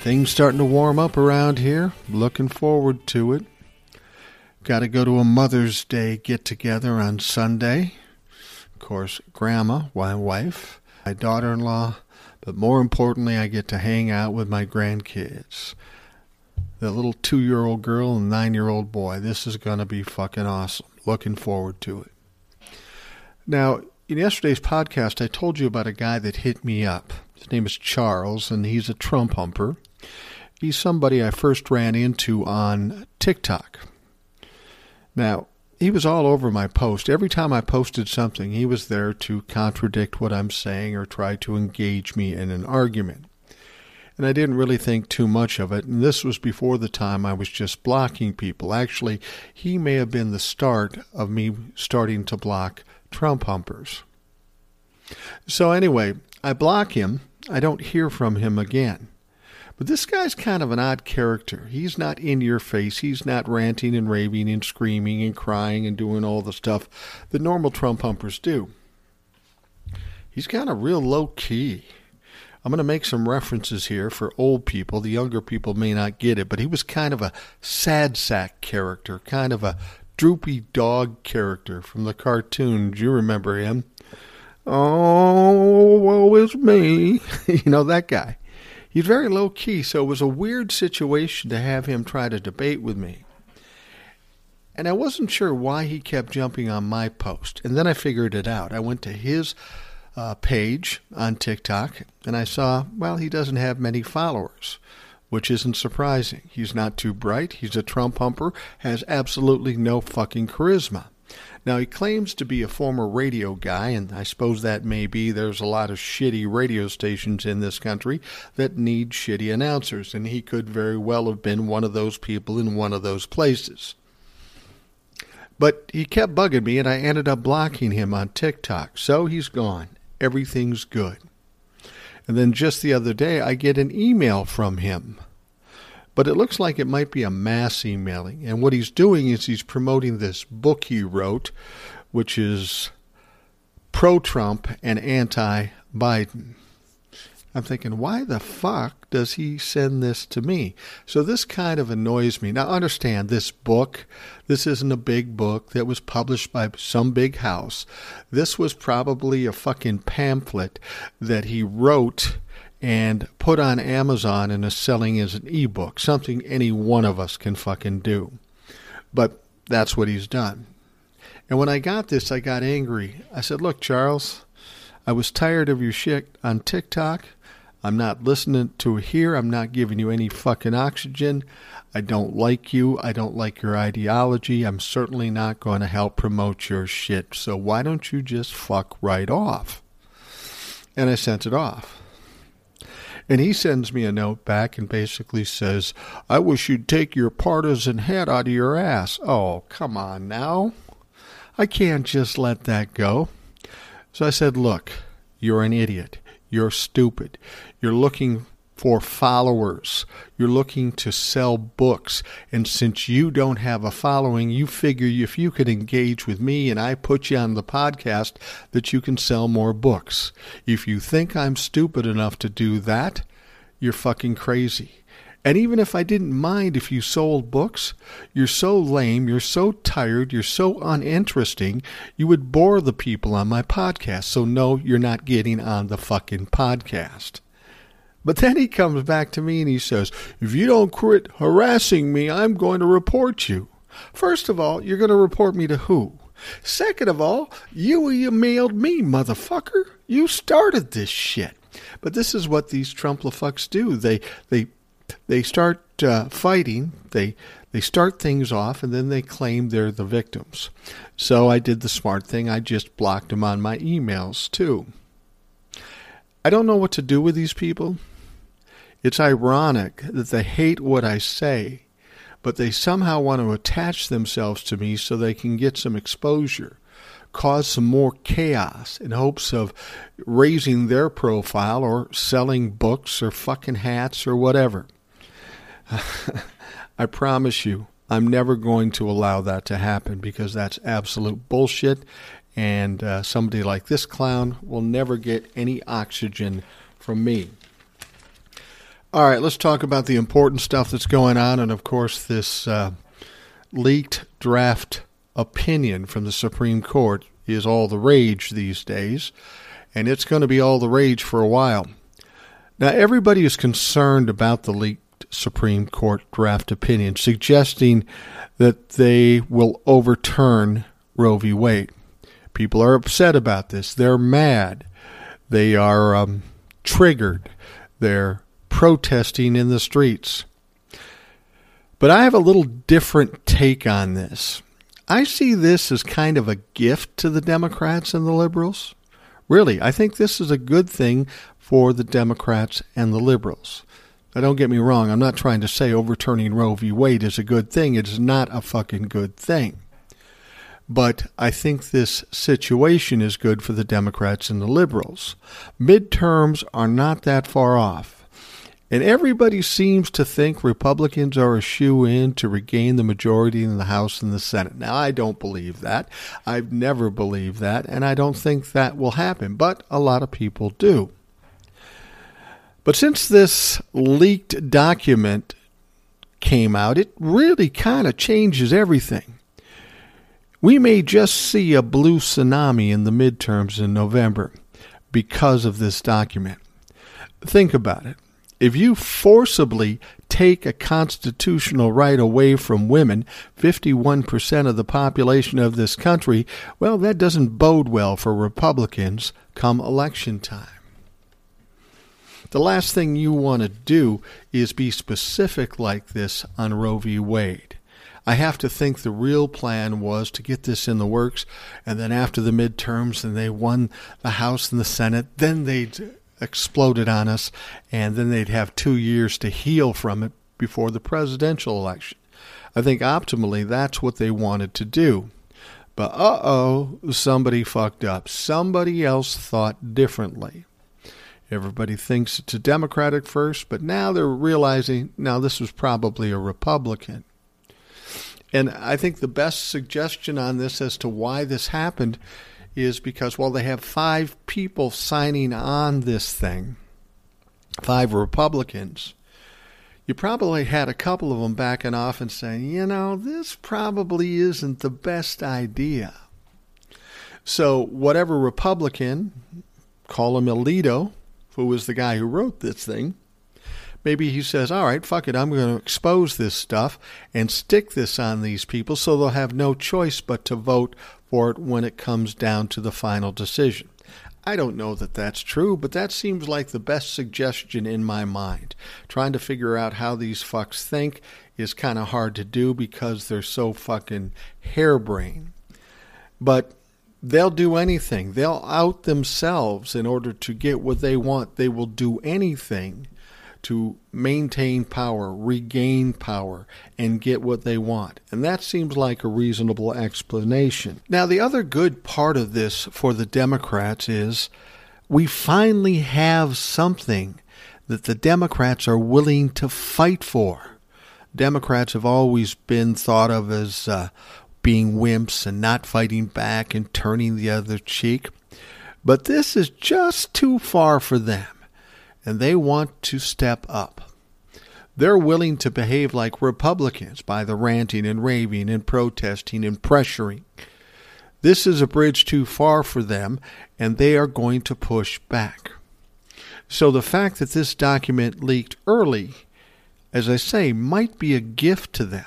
Things starting to warm up around here. Looking forward to it. Got to go to a Mother's Day get together on Sunday. Of course, Grandma, my wife, my daughter in law, but more importantly, I get to hang out with my grandkids. The little two year old girl and nine year old boy. This is going to be fucking awesome. Looking forward to it. Now, in yesterday's podcast, I told you about a guy that hit me up. His name is Charles, and he's a Trump humper. He's somebody I first ran into on TikTok. Now, he was all over my post. Every time I posted something, he was there to contradict what I'm saying or try to engage me in an argument. And I didn't really think too much of it. And this was before the time I was just blocking people. Actually, he may have been the start of me starting to block Trump humpers. So, anyway, I block him. I don't hear from him again. But this guy's kind of an odd character. He's not in your face. He's not ranting and raving and screaming and crying and doing all the stuff that normal Trump humpers do. He's kind of real low key. I'm going to make some references here for old people. The younger people may not get it, but he was kind of a sad sack character, kind of a droopy dog character from the cartoon. Do you remember him? Oh, woe is me. you know, that guy. He's very low key, so it was a weird situation to have him try to debate with me. And I wasn't sure why he kept jumping on my post. And then I figured it out. I went to his uh, page on TikTok and I saw, well, he doesn't have many followers which isn't surprising. He's not too bright, he's a Trump humper, has absolutely no fucking charisma. Now, he claims to be a former radio guy, and I suppose that may be. There's a lot of shitty radio stations in this country that need shitty announcers, and he could very well have been one of those people in one of those places. But he kept bugging me, and I ended up blocking him on TikTok. So he's gone. Everything's good. And then just the other day, I get an email from him. But it looks like it might be a mass emailing. And what he's doing is he's promoting this book he wrote, which is pro Trump and anti Biden. I'm thinking, why the fuck does he send this to me? So this kind of annoys me. Now, understand this book, this isn't a big book that was published by some big house. This was probably a fucking pamphlet that he wrote and put on Amazon and is selling as an ebook, something any one of us can fucking do. But that's what he's done. And when I got this, I got angry. I said, Look, Charles, I was tired of your shit on TikTok. I'm not listening to here. I'm not giving you any fucking oxygen. I don't like you. I don't like your ideology. I'm certainly not going to help promote your shit. So why don't you just fuck right off? And I sent it off. And he sends me a note back and basically says, I wish you'd take your partisan head out of your ass. Oh, come on now. I can't just let that go. So I said, Look, you're an idiot. You're stupid. You're looking for followers. You're looking to sell books. And since you don't have a following, you figure if you could engage with me and I put you on the podcast, that you can sell more books. If you think I'm stupid enough to do that, you're fucking crazy. And even if I didn't mind if you sold books, you're so lame, you're so tired, you're so uninteresting, you would bore the people on my podcast. So, no, you're not getting on the fucking podcast. But then he comes back to me and he says, If you don't quit harassing me, I'm going to report you. First of all, you're going to report me to who? Second of all, you emailed me, motherfucker. You started this shit. But this is what these Trumplafucks do. They they they start uh, fighting. They they start things off, and then they claim they're the victims. So I did the smart thing. I just blocked them on my emails too. I don't know what to do with these people. It's ironic that they hate what I say, but they somehow want to attach themselves to me so they can get some exposure, cause some more chaos in hopes of raising their profile or selling books or fucking hats or whatever. I promise you, I'm never going to allow that to happen because that's absolute bullshit. And uh, somebody like this clown will never get any oxygen from me. All right, let's talk about the important stuff that's going on. And of course, this uh, leaked draft opinion from the Supreme Court is all the rage these days. And it's going to be all the rage for a while. Now, everybody is concerned about the leaked Supreme Court draft opinion, suggesting that they will overturn Roe v. Wade. People are upset about this. They're mad. They are um, triggered. They're protesting in the streets. But I have a little different take on this. I see this as kind of a gift to the Democrats and the liberals. Really, I think this is a good thing for the Democrats and the liberals. Now, don't get me wrong, I'm not trying to say overturning Roe v. Wade is a good thing. It is not a fucking good thing. But I think this situation is good for the Democrats and the liberals. Midterms are not that far off. And everybody seems to think Republicans are a shoe in to regain the majority in the House and the Senate. Now, I don't believe that. I've never believed that, and I don't think that will happen, but a lot of people do. But since this leaked document came out, it really kind of changes everything. We may just see a blue tsunami in the midterms in November because of this document. Think about it. If you forcibly take a constitutional right away from women, 51% of the population of this country, well, that doesn't bode well for Republicans come election time. The last thing you want to do is be specific like this on Roe v. Wade. I have to think the real plan was to get this in the works, and then after the midterms, and they won the House and the Senate, then they'd explode it on us, and then they'd have two years to heal from it before the presidential election. I think optimally that's what they wanted to do. But uh oh, somebody fucked up. Somebody else thought differently. Everybody thinks it's a Democratic first, but now they're realizing now this was probably a Republican. And I think the best suggestion on this as to why this happened is because, well, they have five people signing on this thing, five Republicans. You probably had a couple of them backing off and saying, you know, this probably isn't the best idea. So, whatever Republican, call him Alito, who was the guy who wrote this thing, maybe he says, all right, fuck it, I'm going to expose this stuff and stick this on these people so they'll have no choice but to vote for it when it comes down to the final decision. I don't know that that's true, but that seems like the best suggestion in my mind. Trying to figure out how these fucks think is kind of hard to do because they're so fucking harebrained. But they'll do anything. They'll out themselves in order to get what they want. They will do anything to maintain power, regain power, and get what they want. And that seems like a reasonable explanation. Now, the other good part of this for the Democrats is we finally have something that the Democrats are willing to fight for. Democrats have always been thought of as uh, being wimps and not fighting back and turning the other cheek. But this is just too far for them and they want to step up. They're willing to behave like Republicans by the ranting and raving and protesting and pressuring. This is a bridge too far for them, and they are going to push back. So the fact that this document leaked early, as I say, might be a gift to them.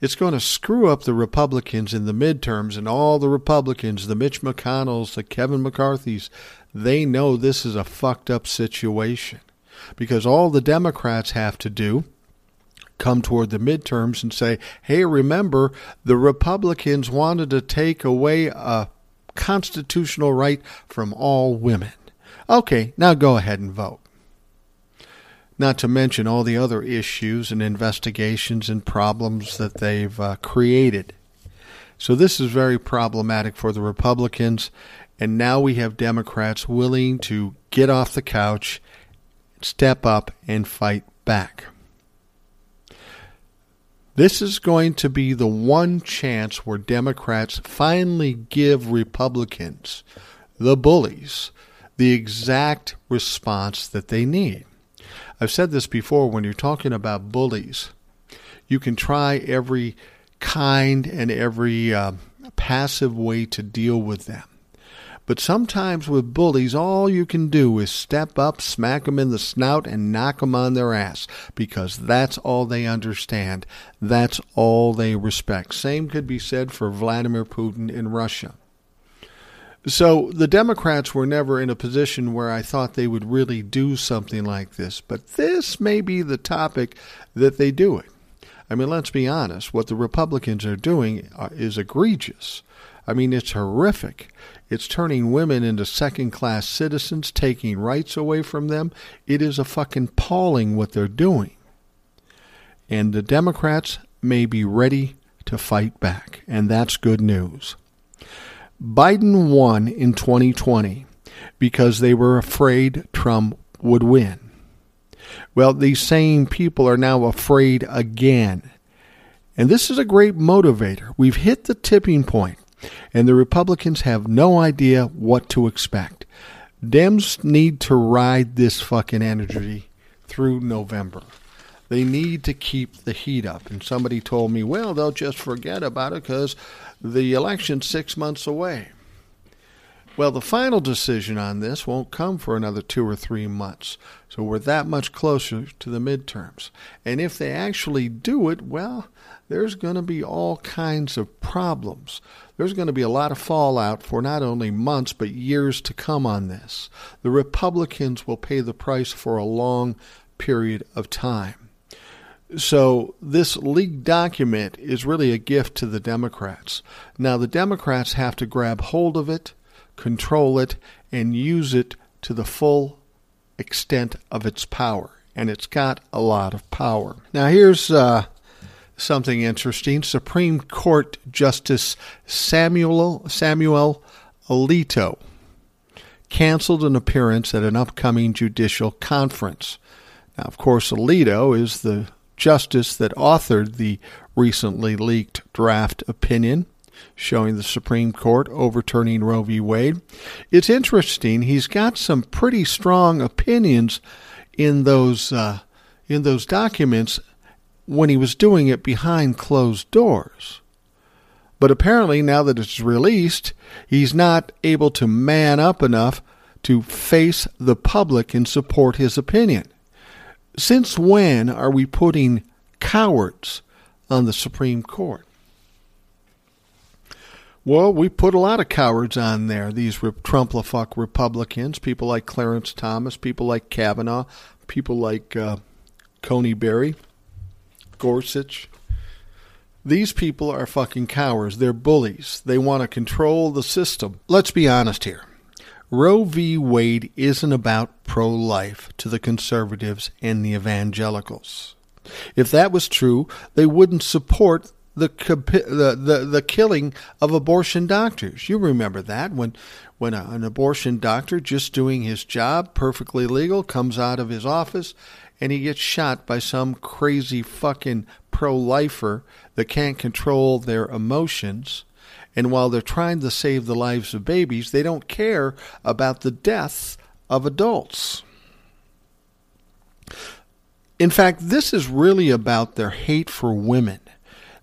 It's going to screw up the Republicans in the midterms and all the Republicans, the Mitch McConnells, the Kevin McCarthy's, they know this is a fucked up situation because all the Democrats have to do come toward the midterms and say, hey, remember, the Republicans wanted to take away a constitutional right from all women. Okay, now go ahead and vote. Not to mention all the other issues and investigations and problems that they've uh, created. So this is very problematic for the Republicans, and now we have Democrats willing to get off the couch, step up, and fight back. This is going to be the one chance where Democrats finally give Republicans, the bullies, the exact response that they need. I've said this before when you're talking about bullies, you can try every kind and every uh, passive way to deal with them. But sometimes with bullies, all you can do is step up, smack them in the snout, and knock them on their ass because that's all they understand. That's all they respect. Same could be said for Vladimir Putin in Russia. So the Democrats were never in a position where I thought they would really do something like this, but this may be the topic that they do it. I mean, let's be honest, what the Republicans are doing uh, is egregious. I mean, it's horrific. It's turning women into second class citizens, taking rights away from them. It is a fucking appalling what they're doing. And the Democrats may be ready to fight back, and that's good news. Biden won in 2020 because they were afraid Trump would win. Well, these same people are now afraid again. And this is a great motivator. We've hit the tipping point and the Republicans have no idea what to expect. Dems need to ride this fucking energy through November. They need to keep the heat up. And somebody told me, well, they'll just forget about it because the election six months away. Well, the final decision on this won't come for another two or three months. So we're that much closer to the midterms. And if they actually do it, well, there's going to be all kinds of problems. There's going to be a lot of fallout for not only months, but years to come on this. The Republicans will pay the price for a long period of time. So, this leaked document is really a gift to the Democrats. Now, the Democrats have to grab hold of it, control it, and use it to the full extent of its power. And it's got a lot of power. Now, here's uh, something interesting. Supreme Court Justice Samuel Samuel Alito canceled an appearance at an upcoming judicial conference. Now, of course, Alito is the justice that authored the recently leaked draft opinion showing the Supreme Court overturning Roe v. Wade. It's interesting. He's got some pretty strong opinions in those uh, in those documents when he was doing it behind closed doors. But apparently, now that it's released, he's not able to man up enough to face the public and support his opinion. Since when are we putting cowards on the Supreme Court? Well, we put a lot of cowards on there. These Trump-la-fuck Republicans, people like Clarence Thomas, people like Kavanaugh, people like uh, Coney Barrett. Gorsuch. These people are fucking cowards. They're bullies. They want to control the system. Let's be honest here. Roe v. Wade isn't about pro life to the conservatives and the evangelicals. If that was true, they wouldn't support the, the, the, killing of abortion doctors. You remember that when, when a, an abortion doctor, just doing his job, perfectly legal, comes out of his office and he gets shot by some crazy fucking pro lifer that can't control their emotions. And while they're trying to save the lives of babies, they don't care about the deaths of adults. In fact, this is really about their hate for women.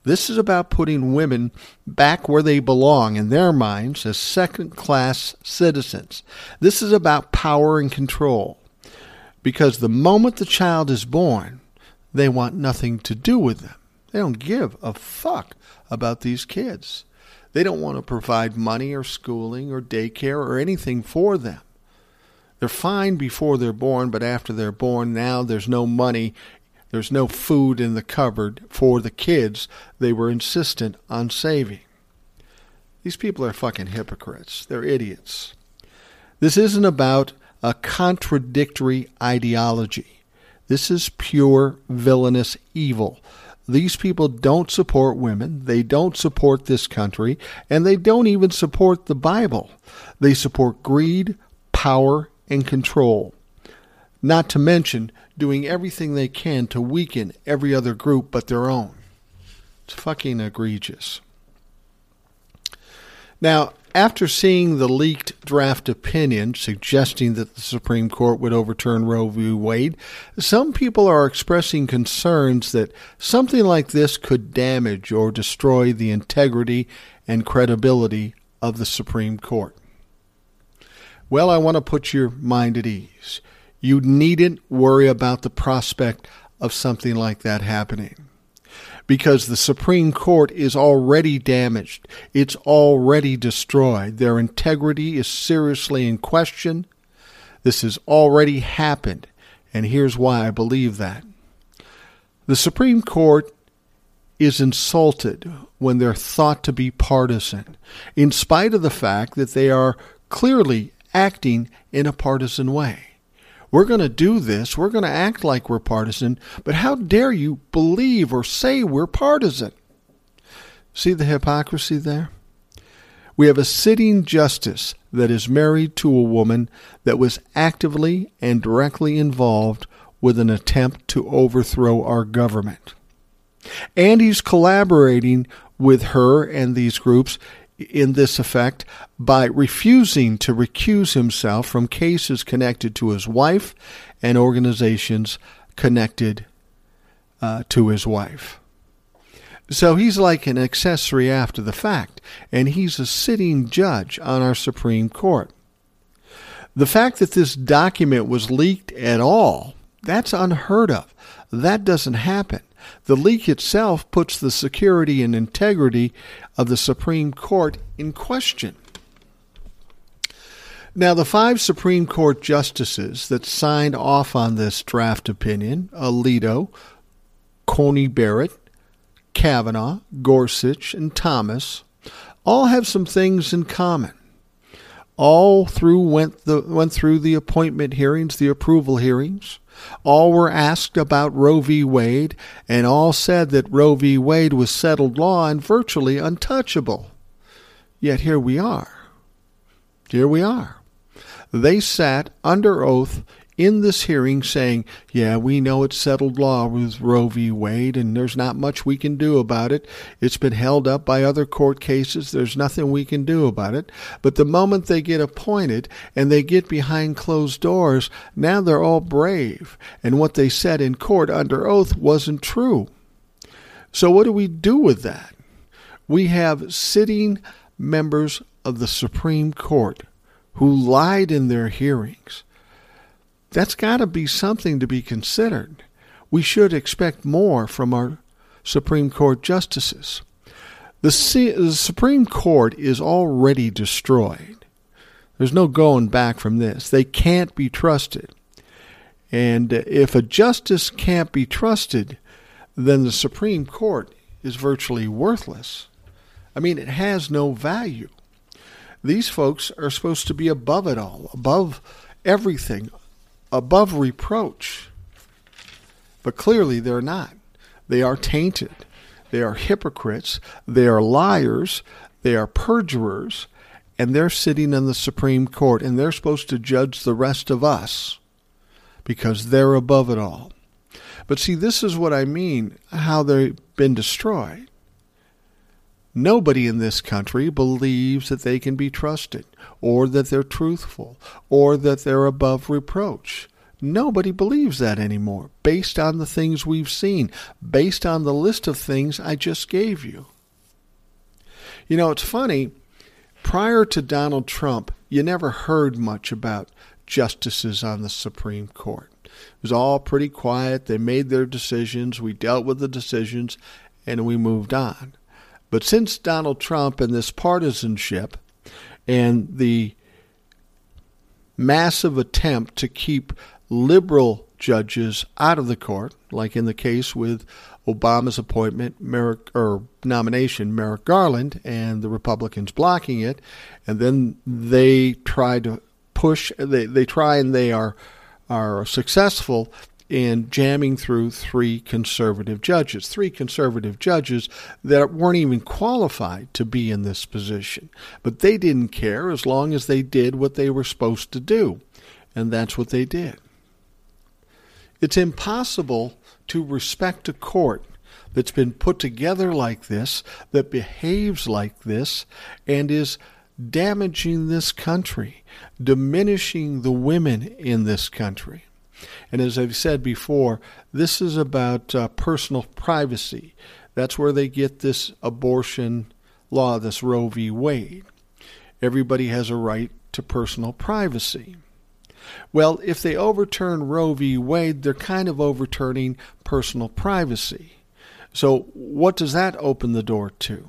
This is about putting women back where they belong in their minds as second class citizens. This is about power and control because the moment the child is born, they want nothing to do with them. They don't give a fuck about these kids. They don't want to provide money or schooling or daycare or anything for them. They're fine before they're born, but after they're born, now there's no money, there's no food in the cupboard for the kids they were insistent on saving. These people are fucking hypocrites. They're idiots. This isn't about a contradictory ideology. This is pure villainous evil. These people don't support women, they don't support this country, and they don't even support the Bible. They support greed, power, and control. Not to mention doing everything they can to weaken every other group but their own. It's fucking egregious. Now, after seeing the leaked draft opinion suggesting that the Supreme Court would overturn Roe v. Wade, some people are expressing concerns that something like this could damage or destroy the integrity and credibility of the Supreme Court. Well, I want to put your mind at ease. You needn't worry about the prospect of something like that happening because the Supreme Court is already damaged. It's already destroyed. Their integrity is seriously in question. This has already happened, and here's why I believe that. The Supreme Court is insulted when they're thought to be partisan, in spite of the fact that they are clearly acting in a partisan way. We're going to do this. We're going to act like we're partisan. But how dare you believe or say we're partisan? See the hypocrisy there? We have a sitting justice that is married to a woman that was actively and directly involved with an attempt to overthrow our government. And he's collaborating with her and these groups in this effect by refusing to recuse himself from cases connected to his wife and organizations connected uh, to his wife. So he's like an accessory after the fact, and he's a sitting judge on our Supreme Court. The fact that this document was leaked at all, that's unheard of. That doesn't happen. The leak itself puts the security and integrity of the Supreme Court in question. Now, the five Supreme Court justices that signed off on this draft opinion Alito, Coney Barrett, Kavanaugh, Gorsuch, and Thomas all have some things in common. All through went the went through the appointment hearings, the approval hearings. All were asked about Roe v. Wade, and all said that Roe v. Wade was settled law and virtually untouchable. Yet here we are. Here we are. They sat under oath in this hearing saying, Yeah, we know it's settled law with Roe v. Wade, and there's not much we can do about it. It's been held up by other court cases. There's nothing we can do about it. But the moment they get appointed and they get behind closed doors, now they're all brave. And what they said in court under oath wasn't true. So, what do we do with that? We have sitting members of the Supreme Court who lied in their hearings that's got to be something to be considered. We should expect more from our Supreme Court justices. The, C- the Supreme Court is already destroyed. There's no going back from this. They can't be trusted. And if a justice can't be trusted, then the Supreme Court is virtually worthless. I mean, it has no value. These folks are supposed to be above it all, above everything, above reproach. But clearly they're not. They are tainted. They are hypocrites. They are liars. They are perjurers. And they're sitting in the Supreme Court and they're supposed to judge the rest of us because they're above it all. But see, this is what I mean how they've been destroyed. Nobody in this country believes that they can be trusted, or that they're truthful, or that they're above reproach. Nobody believes that anymore, based on the things we've seen, based on the list of things I just gave you. You know, it's funny, prior to Donald Trump, you never heard much about justices on the Supreme Court. It was all pretty quiet. They made their decisions. We dealt with the decisions, and we moved on. But since Donald Trump and this partisanship and the massive attempt to keep liberal judges out of the court, like in the case with Obama's appointment, Merrick, or nomination, Merrick Garland, and the Republicans blocking it, and then they try to push. They they try and they are are successful in jamming through three conservative judges, three conservative judges that weren't even qualified to be in this position. But they didn't care as long as they did what they were supposed to do. And that's what they did. It's impossible to respect a court that's been put together like this, that behaves like this, and is damaging this country, diminishing the women in this country. And as I've said before, this is about uh, personal privacy. That's where they get this abortion law, this Roe v. Wade. Everybody has a right to personal privacy. Well, if they overturn Roe v. Wade, they're kind of overturning personal privacy. So, what does that open the door to?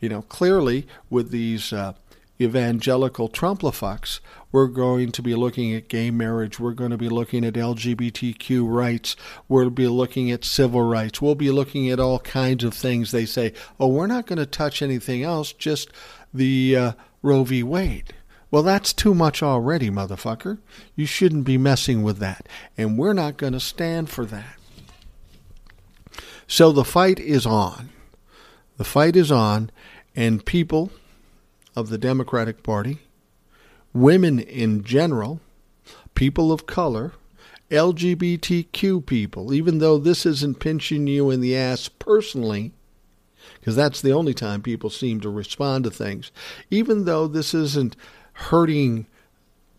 You know, clearly with these uh, evangelical Trumplafucks, we're going to be looking at gay marriage. We're going to be looking at LGBTQ rights. We'll be looking at civil rights. We'll be looking at all kinds of things. They say, oh, we're not going to touch anything else, just the uh, Roe v. Wade. Well, that's too much already, motherfucker. You shouldn't be messing with that. And we're not going to stand for that. So the fight is on. The fight is on, and people of the Democratic Party, women in general, people of color, LGBTQ people, even though this isn't pinching you in the ass personally, because that's the only time people seem to respond to things, even though this isn't hurting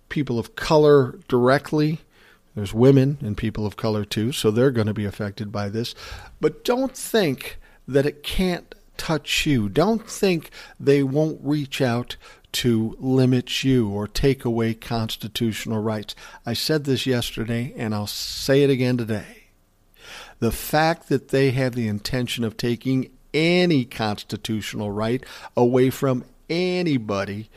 people of color directly. There's women and people of color too, so they're going to be affected by this. But don't think that it can't touch you. Don't think they won't reach out to limit you or take away constitutional rights. I said this yesterday and I'll say it again today. The fact that they have the intention of taking any constitutional right away from anybody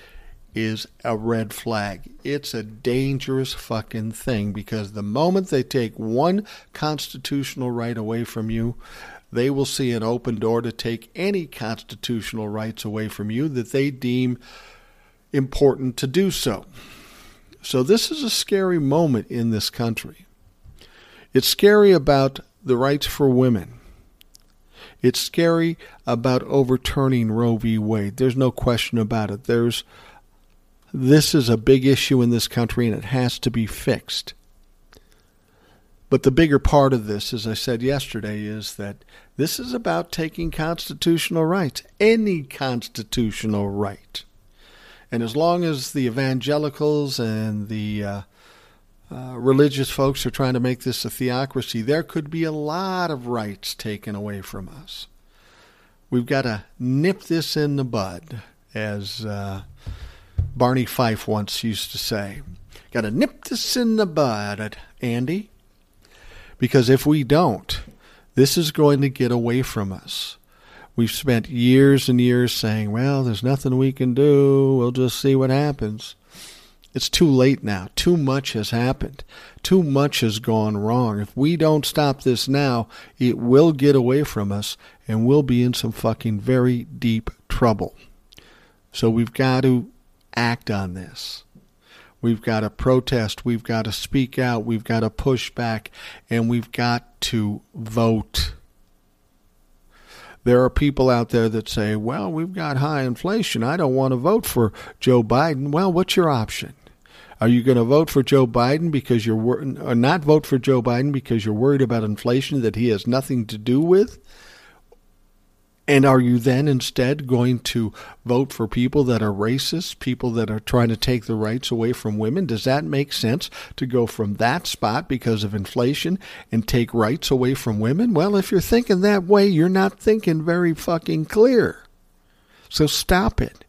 is a red flag. It's a dangerous fucking thing because the moment they take one constitutional right away from you, they will see an open door to take any constitutional rights away from you that they deem important to do so. So, this is a scary moment in this country. It's scary about the rights for women. It's scary about overturning Roe v. Wade. There's no question about it. There's this is a big issue in this country and it has to be fixed. But the bigger part of this, as I said yesterday, is that this is about taking constitutional rights, any constitutional right. And as long as the evangelicals and the uh, uh, religious folks are trying to make this a theocracy, there could be a lot of rights taken away from us. We've got to nip this in the bud, as uh, Barney Fife once used to say. Got to nip this in the bud, Andy. Because if we don't, this is going to get away from us. We've spent years and years saying, well, there's nothing we can do. We'll just see what happens. It's too late now. Too much has happened. Too much has gone wrong. If we don't stop this now, it will get away from us and we'll be in some fucking very deep trouble. So we've got to act on this. We've got to protest. We've got to speak out. We've got to push back. And we've got to vote. There are people out there that say, well, we've got high inflation. I don't want to vote for Joe Biden. Well, what's your option? Are you going to vote for Joe Biden because you're or uh, not vote for Joe Biden because you're worried about inflation that he has nothing to do with? And are you then instead going to vote for people that are racist, people that are trying to take the rights away from women? Does that make sense to go from that spot because of inflation and take rights away from women? Well, if you're thinking that way, you're not thinking very fucking clear. So stop it.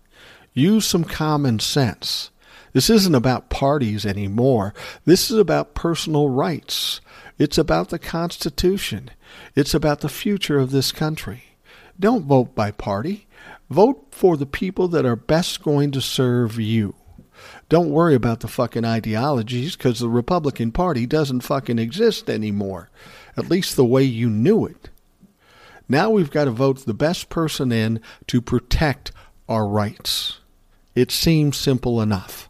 Use some common sense. This isn't about parties anymore. This is about personal rights. It's about the Constitution. It's about the future of this country. Don't vote by party. Vote for the people that are best going to serve you. Don't worry about the fucking ideologies because the Republican Party doesn't fucking exist anymore, at least the way you knew it. Now we've got to vote the best person in to protect our rights. It seems simple enough.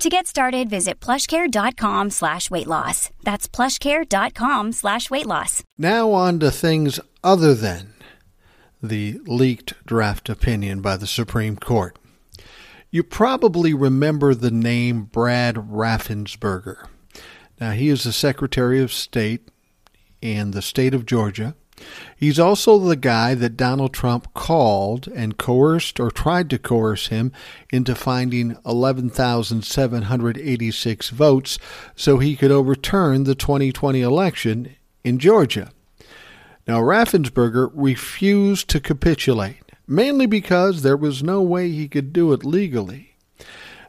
To get started, visit plushcare.com slash weight loss. That's plushcare.com slash weight loss. Now on to things other than the leaked draft opinion by the Supreme Court. You probably remember the name Brad Raffensperger. Now, he is the Secretary of State in the state of Georgia. He's also the guy that Donald Trump called and coerced or tried to coerce him into finding 11,786 votes so he could overturn the 2020 election in Georgia. Now, Raffensperger refused to capitulate, mainly because there was no way he could do it legally.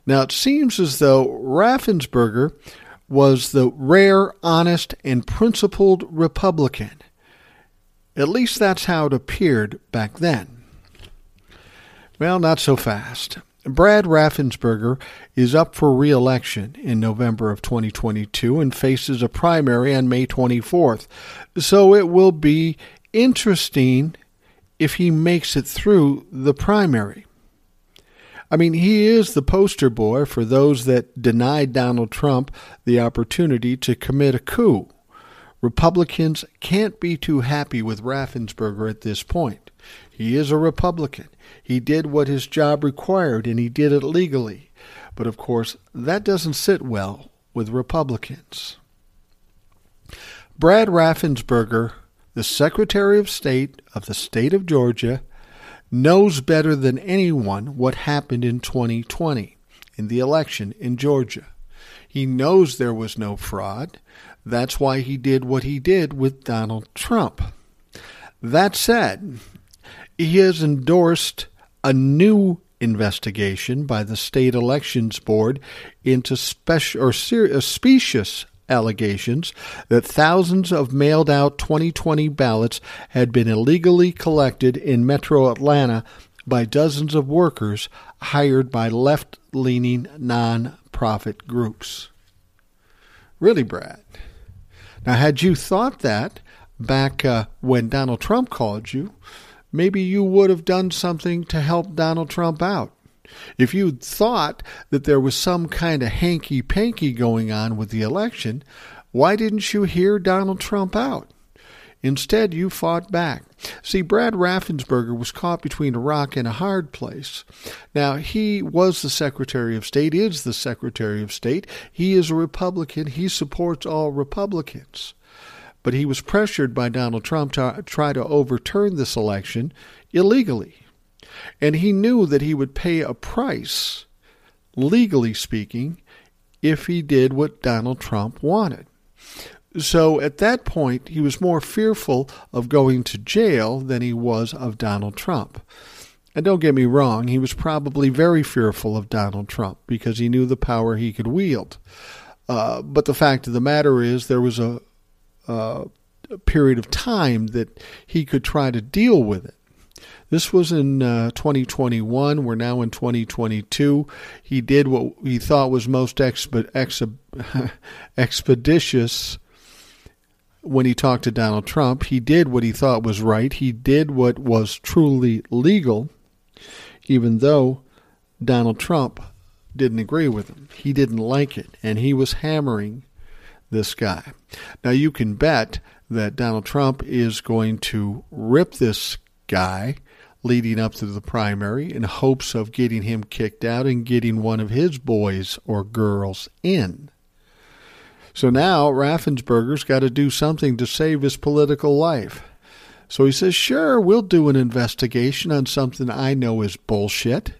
Now, it seems as though Raffensperger was the rare, honest, and principled Republican at least that's how it appeared back then. Well, not so fast. Brad Raffensperger is up for re election in November of 2022 and faces a primary on May 24th. So it will be interesting if he makes it through the primary. I mean, he is the poster boy for those that denied Donald Trump the opportunity to commit a coup. Republicans can't be too happy with Raffensperger at this point. He is a Republican. He did what his job required, and he did it legally. But of course, that doesn't sit well with Republicans. Brad Raffensperger, the Secretary of State of the state of Georgia, knows better than anyone what happened in 2020 in the election in Georgia. He knows there was no fraud. That's why he did what he did with Donald Trump. That said, he has endorsed a new investigation by the state elections board into special or uh, specious allegations that thousands of mailed out 2020 ballots had been illegally collected in metro Atlanta by dozens of workers hired by left leaning non-profit groups. Really, Brad? Now, had you thought that back uh, when Donald Trump called you, maybe you would have done something to help Donald Trump out. If you'd thought that there was some kind of hanky panky going on with the election, why didn't you hear Donald Trump out? Instead, you fought back. See, Brad Raffensperger was caught between a rock and a hard place. Now, he was the Secretary of State, is the Secretary of State. He is a Republican. He supports all Republicans. But he was pressured by Donald Trump to try to overturn this election illegally. And he knew that he would pay a price, legally speaking, if he did what Donald Trump wanted. So at that point, he was more fearful of going to jail than he was of Donald Trump. And don't get me wrong, he was probably very fearful of Donald Trump because he knew the power he could wield. Uh, but the fact of the matter is, there was a, a period of time that he could try to deal with it. This was in uh, 2021. We're now in 2022. He did what he thought was most exp- exp- expeditious when he talked to Donald Trump. He did what he thought was right. He did what was truly legal, even though Donald Trump didn't agree with him. He didn't like it, and he was hammering this guy. Now, you can bet that Donald Trump is going to rip this guy leading up to the primary in hopes of getting him kicked out and getting one of his boys or girls in. So now Raffensperger's got to do something to save his political life. So he says, Sure, we'll do an investigation on something I know is bullshit,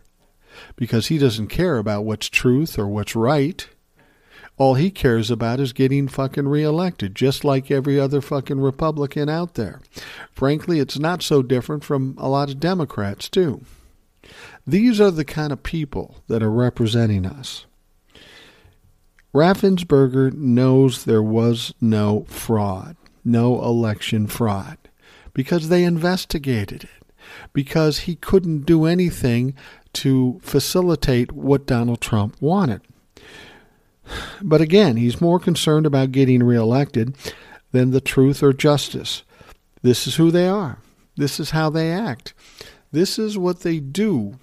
because he doesn't care about what's truth or what's right. All he cares about is getting fucking reelected, just like every other fucking Republican out there. Frankly, it's not so different from a lot of Democrats, too. These are the kind of people that are representing us. Raffensperger knows there was no fraud, no election fraud, because they investigated it, because he couldn't do anything to facilitate what Donald Trump wanted. But again, he's more concerned about getting reelected than the truth or justice. This is who they are. This is how they act. This is what they do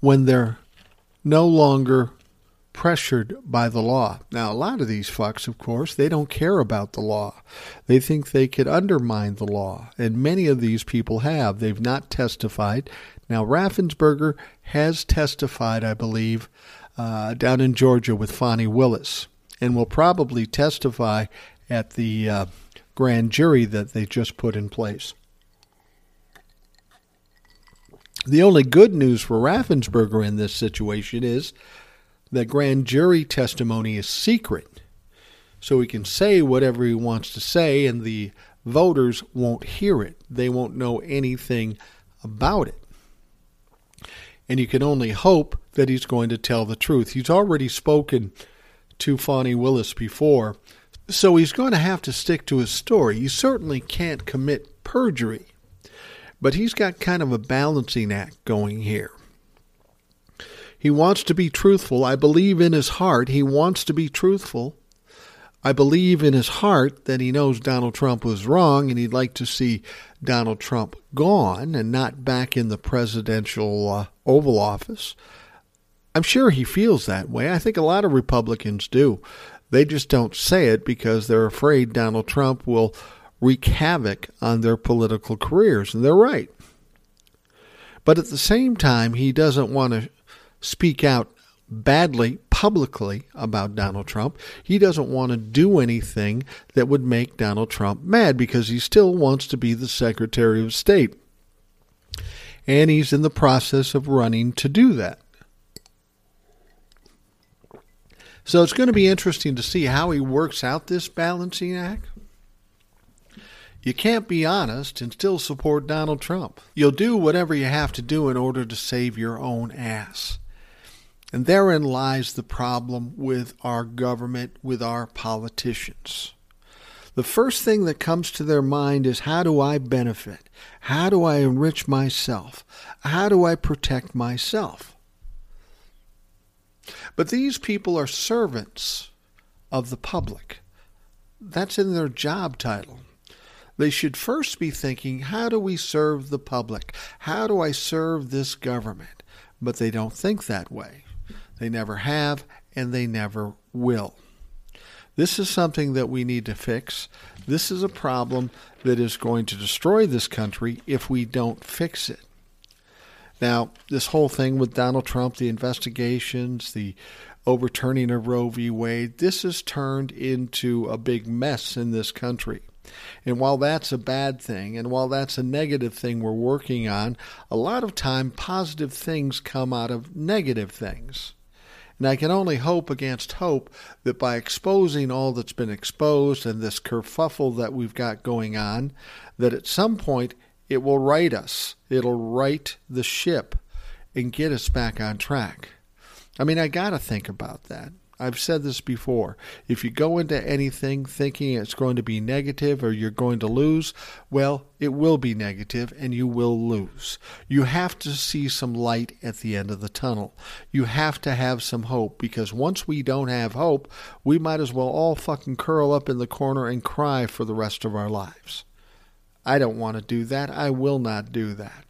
when they're no longer pressured by the law. Now, a lot of these fucks, of course, they don't care about the law. They think they could undermine the law, and many of these people have. They've not testified. Now, Raffensperger has testified, I believe, uh, down in Georgia with Fani Willis, and will probably testify at the uh, grand jury that they just put in place. The only good news for Raffensperger in this situation is that grand jury testimony is secret. So he can say whatever he wants to say, and the voters won't hear it. They won't know anything about it. And you can only hope that he's going to tell the truth. He's already spoken to Fani Willis before, so he's going to have to stick to his story. He certainly can't commit perjury. But he's got kind of a balancing act going here. He wants to be truthful. I believe in his heart he wants to be truthful. I believe in his heart that he knows Donald Trump was wrong and he'd like to see Donald Trump gone and not back in the presidential uh, Oval Office. I'm sure he feels that way. I think a lot of Republicans do. They just don't say it because they're afraid Donald Trump will wreak havoc on their political careers, and they're right. But at the same time, he doesn't want to speak out badly publicly about Donald Trump. He doesn't want to do anything that would make Donald Trump mad because he still wants to be the Secretary of State. And he's in the process of running to do that. So it's going to be interesting to see how he works out this balancing act. You can't be honest and still support Donald Trump. You'll do whatever you have to do in order to save your own ass. And therein lies the problem with our government, with our politicians. The first thing that comes to their mind is how do I benefit? How do I enrich myself? How do I protect myself? But these people are servants of the public. That's in their job title. They should first be thinking, how do we serve the public? How do I serve this government? But they don't think that way. They never have, and they never will. This is something that we need to fix. This is a problem that is going to destroy this country if we don't fix it. Now, this whole thing with Donald Trump, the investigations, the overturning of Roe v. Wade, this has turned into a big mess in this country. And while that's a bad thing, and while that's a negative thing we're working on, a lot of time positive things come out of negative things. And I can only hope against hope that by exposing all that's been exposed and this kerfuffle that we've got going on, that at some point it will right us. It'll right the ship and get us back on track. I mean, I got to think about that. I've said this before. If you go into anything thinking it's going to be negative or you're going to lose, well, it will be negative and you will lose. You have to see some light at the end of the tunnel. You have to have some hope because once we don't have hope, we might as well all fucking curl up in the corner and cry for the rest of our lives. I don't want to do that. I will not do that.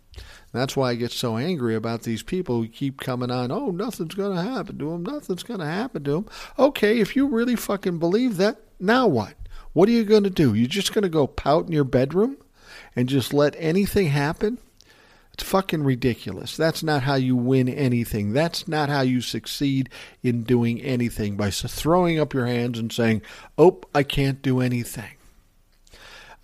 That's why I get so angry about these people who keep coming on, oh, nothing's going to happen to them. Nothing's going to happen to them. Okay, if you really fucking believe that, now what? What are you going to do? You're just going to go pout in your bedroom and just let anything happen? It's fucking ridiculous. That's not how you win anything. That's not how you succeed in doing anything by throwing up your hands and saying, oh, I can't do anything.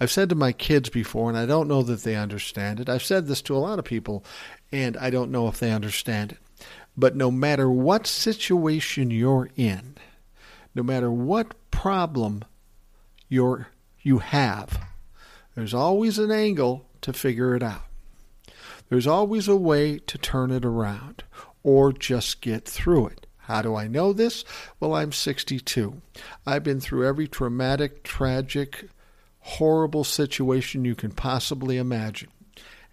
I've said to my kids before, and I don't know that they understand it. I've said this to a lot of people, and I don't know if they understand it. But no matter what situation you're in, no matter what problem you're, you have, there's always an angle to figure it out. There's always a way to turn it around or just get through it. How do I know this? Well, I'm 62. I've been through every traumatic, tragic, horrible situation you can possibly imagine.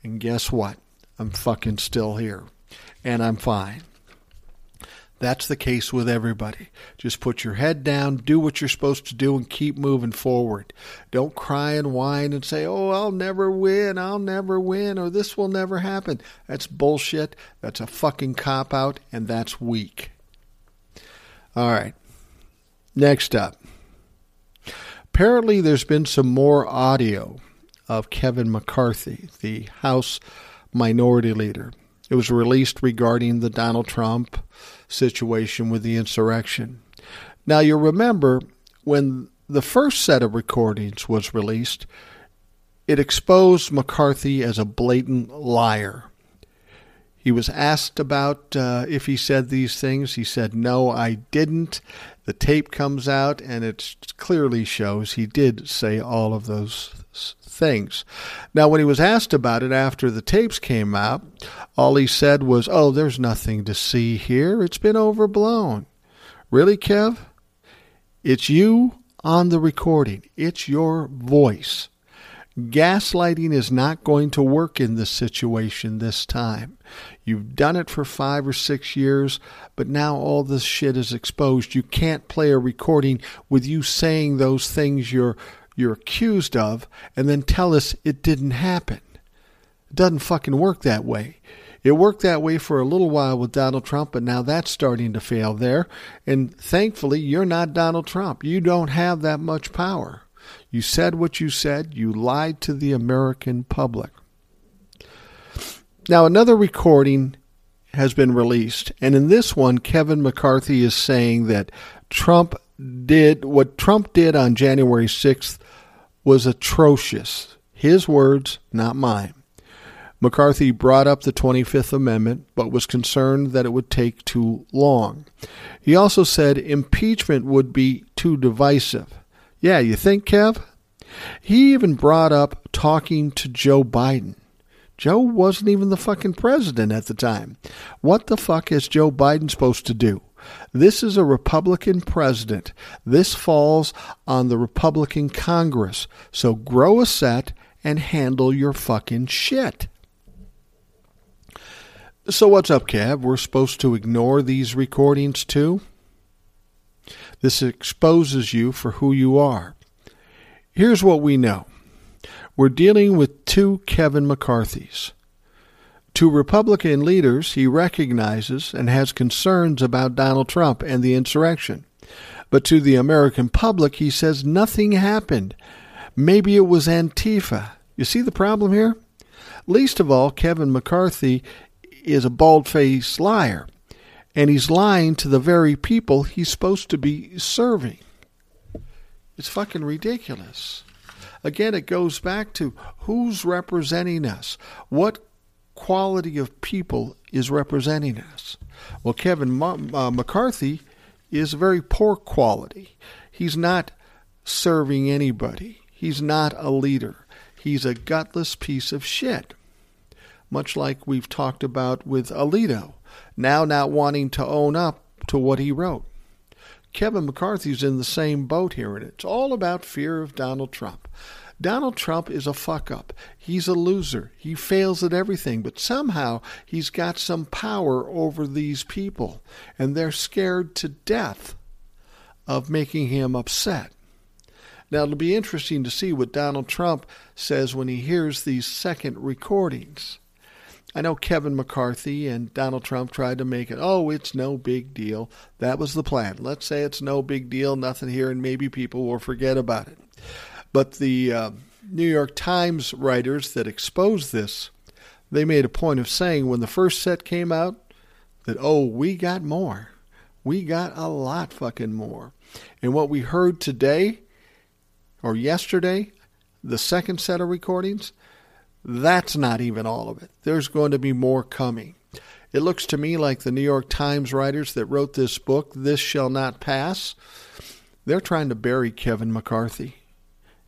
And guess what? I'm fucking still here. And I'm fine. That's the case with everybody. Just put your head down, do what you're supposed to do, and keep moving forward. Don't cry and whine and say, oh, I'll never win, I'll never win, or this will never happen. That's bullshit. That's a fucking cop out, and that's weak. All right. Next up. Apparently, there's been some more audio of Kevin McCarthy, the House Minority Leader. It was released regarding the Donald Trump situation with the insurrection. Now, you'll remember when the first set of recordings was released, it exposed McCarthy as a blatant liar. He was asked about uh, if he said these things. He said, No, I didn't. The tape comes out and it clearly shows he did say all of those things. Now, when he was asked about it after the tapes came out, all he said was, Oh, there's nothing to see here. It's been overblown. Really, Kev? It's you on the recording, it's your voice. Gaslighting is not going to work in this situation this time. You've done it for five or six years, but now all this shit is exposed. You can't play a recording with you saying those things you're you're accused of and then tell us it didn't happen. It doesn't fucking work that way. It worked that way for a little while with Donald Trump, but now that's starting to fail there. And thankfully, you're not Donald Trump. You don't have that much power. You said what you said. You lied to the American public. Now, another recording has been released, and in this one, Kevin McCarthy is saying that Trump did what Trump did on January 6th was atrocious. His words, not mine. McCarthy brought up the 25th Amendment, but was concerned that it would take too long. He also said impeachment would be too divisive. Yeah, you think, Kev? He even brought up talking to Joe Biden. Joe wasn't even the fucking president at the time. What the fuck is Joe Biden supposed to do? This is a Republican president. This falls on the Republican Congress. So grow a set and handle your fucking shit. So what's up, Kev? We're supposed to ignore these recordings too? This exposes you for who you are. Here's what we know we're dealing with two Kevin McCarthys. To Republican leaders, he recognizes and has concerns about Donald Trump and the insurrection. But to the American public, he says nothing happened. Maybe it was Antifa. You see the problem here? Least of all, Kevin McCarthy is a bald faced liar and he's lying to the very people he's supposed to be serving. It's fucking ridiculous. Again, it goes back to who's representing us? What quality of people is representing us? Well, Kevin uh, McCarthy is very poor quality. He's not serving anybody, he's not a leader. He's a gutless piece of shit. Much like we've talked about with Alito now not wanting to own up to what he wrote. Kevin McCarthy's in the same boat here, and it's all about fear of Donald Trump. Donald Trump is a fuck up. He's a loser. He fails at everything, but somehow he's got some power over these people, and they're scared to death of making him upset. Now, it'll be interesting to see what Donald Trump says when he hears these second recordings. I know Kevin McCarthy and Donald Trump tried to make it, oh, it's no big deal. That was the plan. Let's say it's no big deal, nothing here, and maybe people will forget about it. But the uh, New York Times writers that exposed this, they made a point of saying when the first set came out that, oh, we got more. We got a lot fucking more. And what we heard today or yesterday, the second set of recordings, that's not even all of it. There's going to be more coming. It looks to me like the New York Times writers that wrote this book, This Shall Not Pass, they're trying to bury Kevin McCarthy.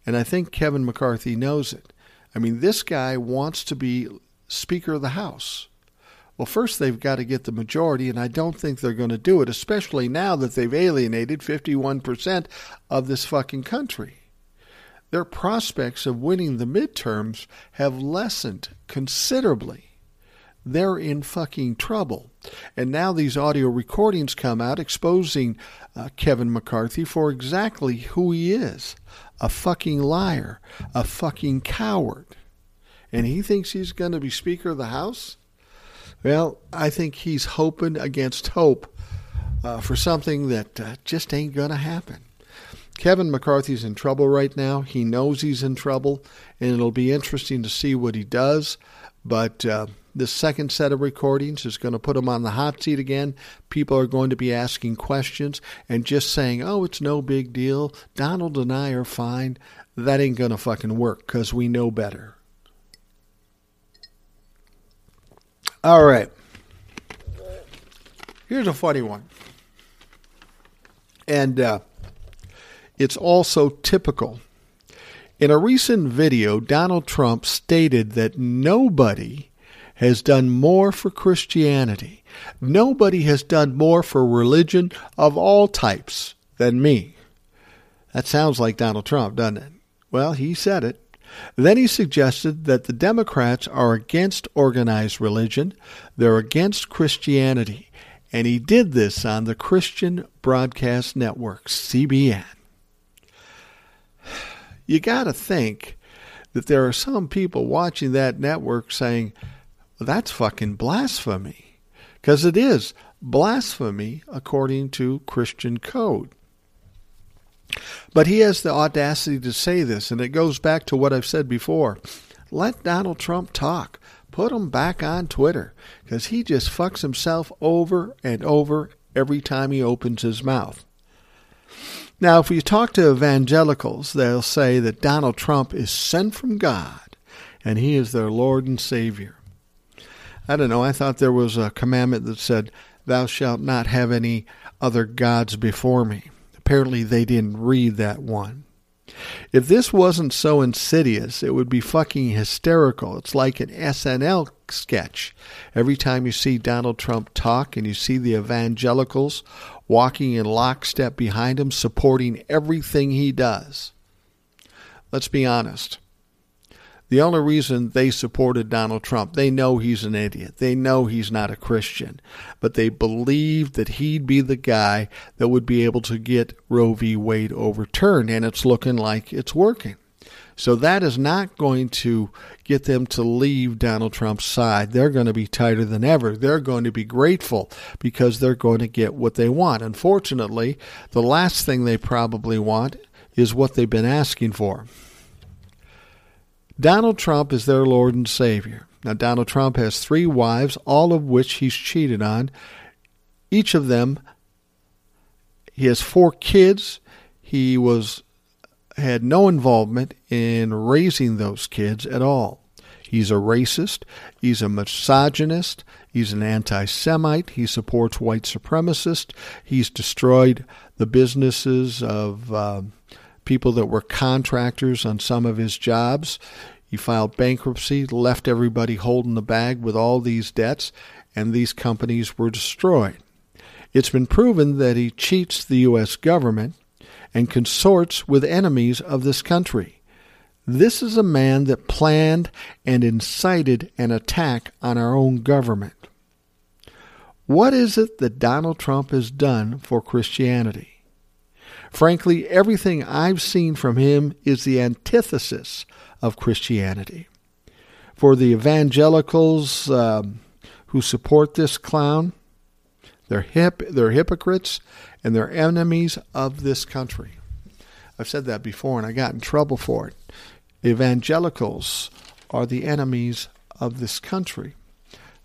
And I think Kevin McCarthy knows it. I mean, this guy wants to be Speaker of the House. Well, first they've got to get the majority, and I don't think they're going to do it, especially now that they've alienated 51% of this fucking country. Their prospects of winning the midterms have lessened considerably. They're in fucking trouble. And now these audio recordings come out exposing uh, Kevin McCarthy for exactly who he is a fucking liar, a fucking coward. And he thinks he's going to be Speaker of the House? Well, I think he's hoping against hope uh, for something that uh, just ain't going to happen. Kevin McCarthy's in trouble right now. He knows he's in trouble, and it'll be interesting to see what he does. But uh, this second set of recordings is going to put him on the hot seat again. People are going to be asking questions and just saying, oh, it's no big deal. Donald and I are fine. That ain't going to fucking work because we know better. All right. Here's a funny one. And uh, it's also typical. In a recent video, Donald Trump stated that nobody has done more for Christianity. Nobody has done more for religion of all types than me. That sounds like Donald Trump, doesn't it? Well, he said it. Then he suggested that the Democrats are against organized religion, they're against Christianity, and he did this on the Christian Broadcast Network, CBN. You got to think that there are some people watching that network saying, well, that's fucking blasphemy. Because it is blasphemy according to Christian code. But he has the audacity to say this, and it goes back to what I've said before. Let Donald Trump talk. Put him back on Twitter because he just fucks himself over and over every time he opens his mouth. Now, if you talk to evangelicals, they'll say that Donald Trump is sent from God and he is their Lord and Savior. I don't know. I thought there was a commandment that said, Thou shalt not have any other gods before me. Apparently, they didn't read that one. If this wasn't so insidious, it would be fucking hysterical. It's like an SNL sketch. Every time you see Donald Trump talk and you see the evangelicals walking in lockstep behind him, supporting everything he does. Let's be honest. The only reason they supported Donald Trump, they know he's an idiot. They know he's not a Christian. But they believed that he'd be the guy that would be able to get Roe v. Wade overturned. And it's looking like it's working. So that is not going to get them to leave Donald Trump's side. They're going to be tighter than ever. They're going to be grateful because they're going to get what they want. Unfortunately, the last thing they probably want is what they've been asking for. Donald Trump is their Lord and Savior. Now, Donald Trump has three wives, all of which he's cheated on. Each of them, he has four kids. He was had no involvement in raising those kids at all. He's a racist. He's a misogynist. He's an anti Semite. He supports white supremacists. He's destroyed the businesses of. Uh, people that were contractors on some of his jobs. He filed bankruptcy, left everybody holding the bag with all these debts, and these companies were destroyed. It's been proven that he cheats the U.S. government and consorts with enemies of this country. This is a man that planned and incited an attack on our own government. What is it that Donald Trump has done for Christianity? Frankly, everything I've seen from him is the antithesis of Christianity. For the evangelicals um, who support this clown, they're hip, they're hypocrites, and they're enemies of this country. I've said that before, and I got in trouble for it. Evangelicals are the enemies of this country.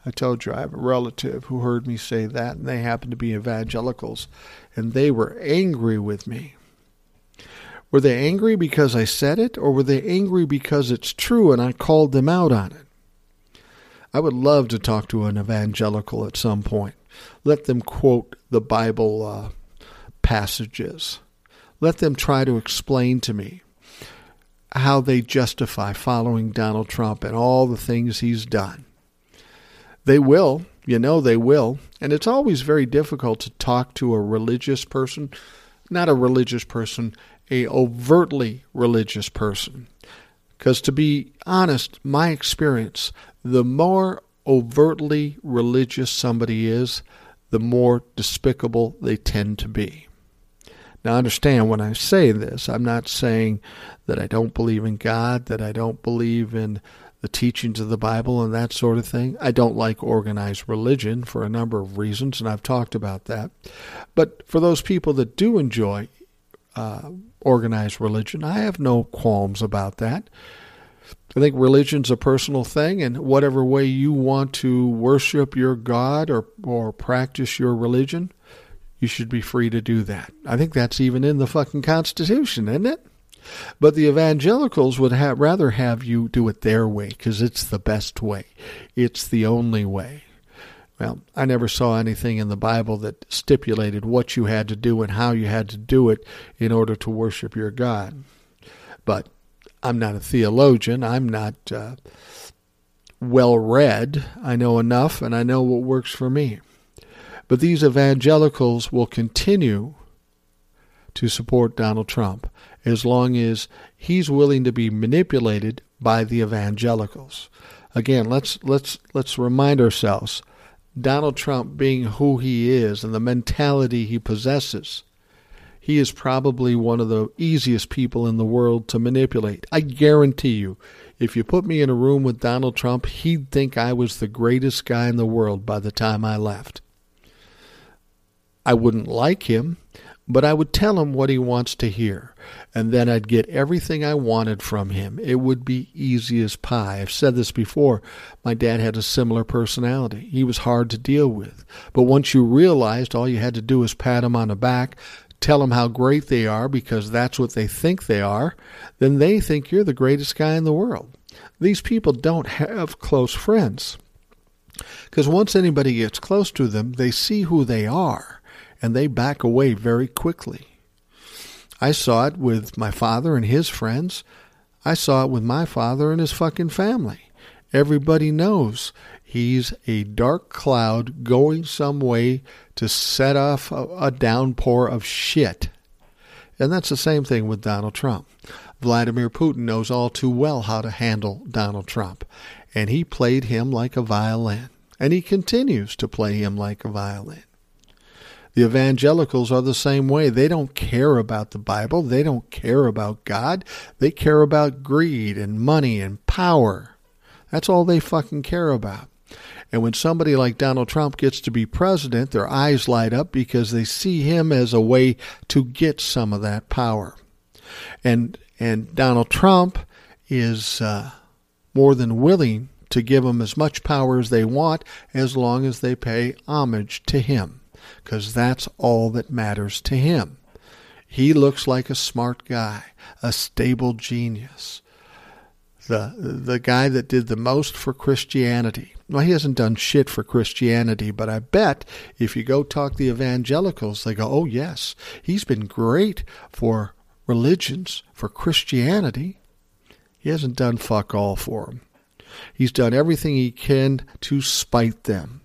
I told you I have a relative who heard me say that, and they happen to be evangelicals, and they were angry with me. Were they angry because I said it, or were they angry because it's true and I called them out on it? I would love to talk to an evangelical at some point. Let them quote the Bible uh, passages. Let them try to explain to me how they justify following Donald Trump and all the things he's done. They will, You know they will. And it's always very difficult to talk to a religious person, not a religious person, a overtly religious person. Because to be honest, my experience, the more overtly religious somebody is, the more despicable they tend to be. Now, understand when I say this, I'm not saying that I don't believe in God, that I don't believe in the teachings of the Bible and that sort of thing. I don't like organized religion for a number of reasons, and I've talked about that. But for those people that do enjoy uh, organized religion, I have no qualms about that. I think religion's a personal thing, and whatever way you want to worship your God or, or practice your religion, you should be free to do that. I think that's even in the fucking Constitution, isn't it? But the evangelicals would rather have you do it their way because it's the best way. It's the only way. Well, I never saw anything in the Bible that stipulated what you had to do and how you had to do it in order to worship your God. But I'm not a theologian. I'm not uh, well read. I know enough and I know what works for me. But these evangelicals will continue to support Donald Trump as long as he's willing to be manipulated by the evangelicals. Again, let's let's let's remind ourselves Donald Trump being who he is and the mentality he possesses. He is probably one of the easiest people in the world to manipulate. I guarantee you, if you put me in a room with Donald Trump, he'd think I was the greatest guy in the world by the time I left. I wouldn't like him, but I would tell him what he wants to hear, and then I'd get everything I wanted from him. It would be easy as pie. I've said this before. My dad had a similar personality. He was hard to deal with. But once you realized all you had to do was pat him on the back, tell them how great they are because that's what they think they are, then they think you're the greatest guy in the world. These people don't have close friends. Because once anybody gets close to them, they see who they are and they back away very quickly. I saw it with my father and his friends. I saw it with my father and his fucking family. Everybody knows he's a dark cloud going some way to set off a, a downpour of shit. And that's the same thing with Donald Trump. Vladimir Putin knows all too well how to handle Donald Trump, and he played him like a violin, and he continues to play him like a violin. The evangelicals are the same way. They don't care about the Bible. They don't care about God. They care about greed and money and power. That's all they fucking care about. And when somebody like Donald Trump gets to be president, their eyes light up because they see him as a way to get some of that power. And and Donald Trump is uh, more than willing to give them as much power as they want as long as they pay homage to him because that's all that matters to him. He looks like a smart guy, a stable genius. The, the guy that did the most for Christianity. Well, he hasn't done shit for Christianity, but I bet if you go talk the evangelicals, they go, oh, yes, he's been great for religions, for Christianity. He hasn't done fuck all for them. He's done everything he can to spite them.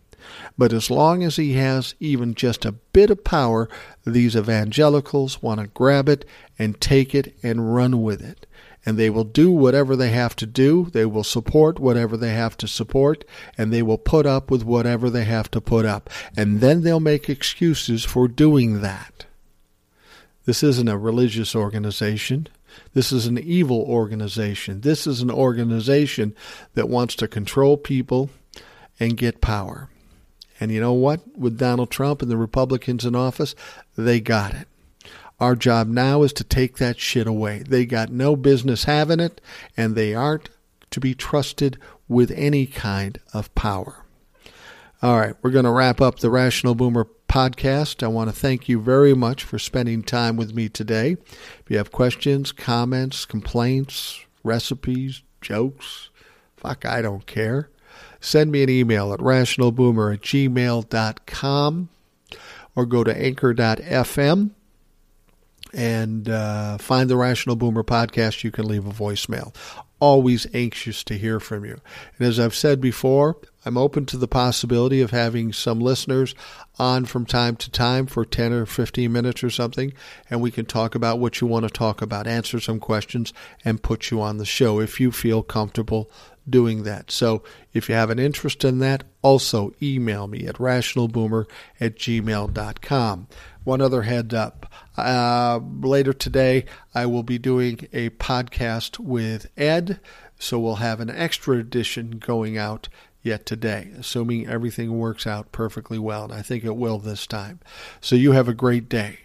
But as long as he has even just a bit of power, these evangelicals want to grab it and take it and run with it. And they will do whatever they have to do. They will support whatever they have to support. And they will put up with whatever they have to put up. And then they'll make excuses for doing that. This isn't a religious organization. This is an evil organization. This is an organization that wants to control people and get power. And you know what? With Donald Trump and the Republicans in office, they got it. Our job now is to take that shit away. They got no business having it, and they aren't to be trusted with any kind of power. All right, we're going to wrap up the Rational Boomer podcast. I want to thank you very much for spending time with me today. If you have questions, comments, complaints, recipes, jokes, fuck, I don't care send me an email at rationalboomer at gmail.com or go to anchor.fm and uh, find the Rational Boomer podcast. You can leave a voicemail. always anxious to hear from you. And as I've said before, I'm open to the possibility of having some listeners on from time to time for 10 or 15 minutes or something, and we can talk about what you want to talk about, answer some questions, and put you on the show if you feel comfortable doing that. So if you have an interest in that, also email me at rationalboomer at gmail.com. One other head up. Uh, later today, I will be doing a podcast with Ed, so we'll have an extra edition going out yet today, assuming everything works out perfectly well, and I think it will this time. So you have a great day.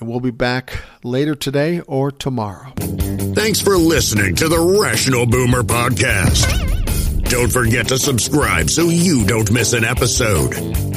And we'll be back later today or tomorrow. Thanks for listening to the Rational Boomer Podcast. Don't forget to subscribe so you don't miss an episode.